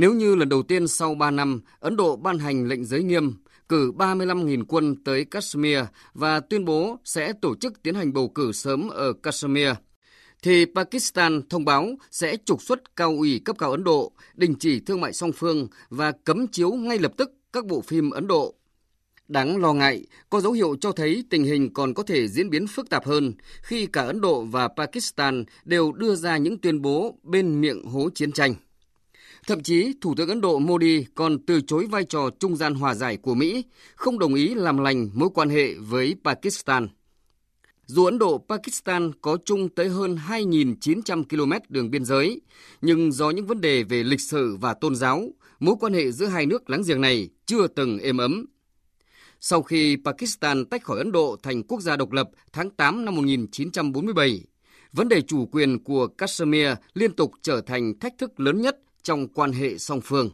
Nếu như lần đầu tiên sau 3 năm, Ấn Độ ban hành lệnh giới nghiêm, cử 35.000 quân tới Kashmir và tuyên bố sẽ tổ chức tiến hành bầu cử sớm ở Kashmir, thì Pakistan thông báo sẽ trục xuất cao ủy cấp cao Ấn Độ, đình chỉ thương mại song phương và cấm chiếu ngay lập tức các bộ phim Ấn Độ. Đáng lo ngại, có dấu hiệu cho thấy tình hình còn có thể diễn biến phức tạp hơn khi cả Ấn Độ và Pakistan đều đưa ra những tuyên bố bên miệng hố chiến tranh. Thậm chí, Thủ tướng Ấn Độ Modi còn từ chối vai trò trung gian hòa giải của Mỹ, không đồng ý làm lành mối quan hệ với Pakistan. Dù Ấn Độ-Pakistan có chung tới hơn 2.900 km đường biên giới, nhưng do những vấn đề về lịch sử và tôn giáo, mối quan hệ giữa hai nước láng giềng này chưa từng êm ấm. Sau khi Pakistan tách khỏi Ấn Độ thành quốc gia độc lập tháng 8 năm 1947, vấn đề chủ quyền của Kashmir liên tục trở thành thách thức lớn nhất trong quan hệ song phương.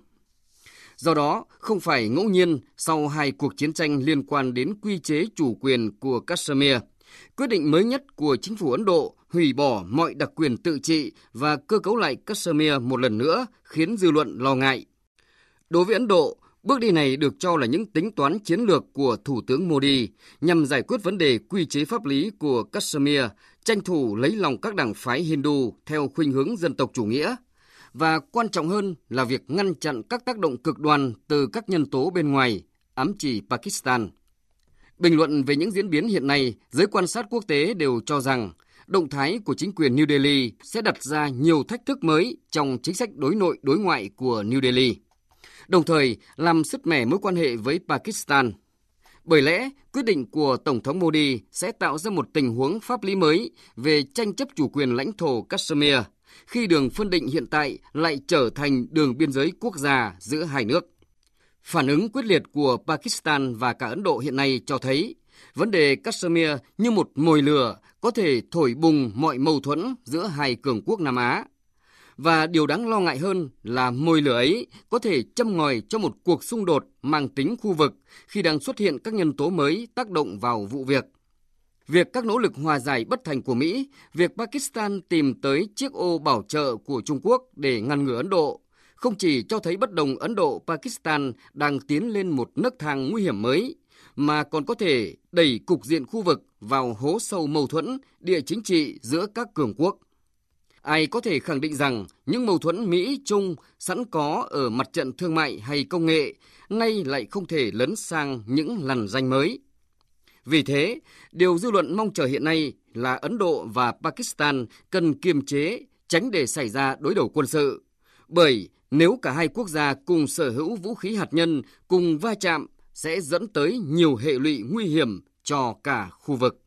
Do đó, không phải ngẫu nhiên sau hai cuộc chiến tranh liên quan đến quy chế chủ quyền của Kashmir, quyết định mới nhất của chính phủ Ấn Độ hủy bỏ mọi đặc quyền tự trị và cơ cấu lại Kashmir một lần nữa khiến dư luận lo ngại. Đối với Ấn Độ, bước đi này được cho là những tính toán chiến lược của Thủ tướng Modi nhằm giải quyết vấn đề quy chế pháp lý của Kashmir, tranh thủ lấy lòng các đảng phái Hindu theo khuynh hướng dân tộc chủ nghĩa và quan trọng hơn là việc ngăn chặn các tác động cực đoan từ các nhân tố bên ngoài, ám chỉ Pakistan. Bình luận về những diễn biến hiện nay, giới quan sát quốc tế đều cho rằng động thái của chính quyền New Delhi sẽ đặt ra nhiều thách thức mới trong chính sách đối nội đối ngoại của New Delhi, đồng thời làm sứt mẻ mối quan hệ với Pakistan. Bởi lẽ, quyết định của Tổng thống Modi sẽ tạo ra một tình huống pháp lý mới về tranh chấp chủ quyền lãnh thổ Kashmir – khi đường phân định hiện tại lại trở thành đường biên giới quốc gia giữa hai nước. Phản ứng quyết liệt của Pakistan và cả Ấn Độ hiện nay cho thấy vấn đề Kashmir như một mồi lửa có thể thổi bùng mọi mâu thuẫn giữa hai cường quốc Nam Á. Và điều đáng lo ngại hơn là mồi lửa ấy có thể châm ngòi cho một cuộc xung đột mang tính khu vực khi đang xuất hiện các nhân tố mới tác động vào vụ việc. Việc các nỗ lực hòa giải bất thành của Mỹ, việc Pakistan tìm tới chiếc ô bảo trợ của Trung Quốc để ngăn ngừa Ấn Độ, không chỉ cho thấy bất đồng Ấn Độ-Pakistan đang tiến lên một nấc thang nguy hiểm mới, mà còn có thể đẩy cục diện khu vực vào hố sâu mâu thuẫn địa chính trị giữa các cường quốc. Ai có thể khẳng định rằng những mâu thuẫn Mỹ-Trung sẵn có ở mặt trận thương mại hay công nghệ nay lại không thể lấn sang những lằn danh mới. Vì thế, điều dư luận mong chờ hiện nay là Ấn Độ và Pakistan cần kiềm chế, tránh để xảy ra đối đầu quân sự. Bởi nếu cả hai quốc gia cùng sở hữu vũ khí hạt nhân, cùng va chạm, sẽ dẫn tới nhiều hệ lụy nguy hiểm cho cả khu vực.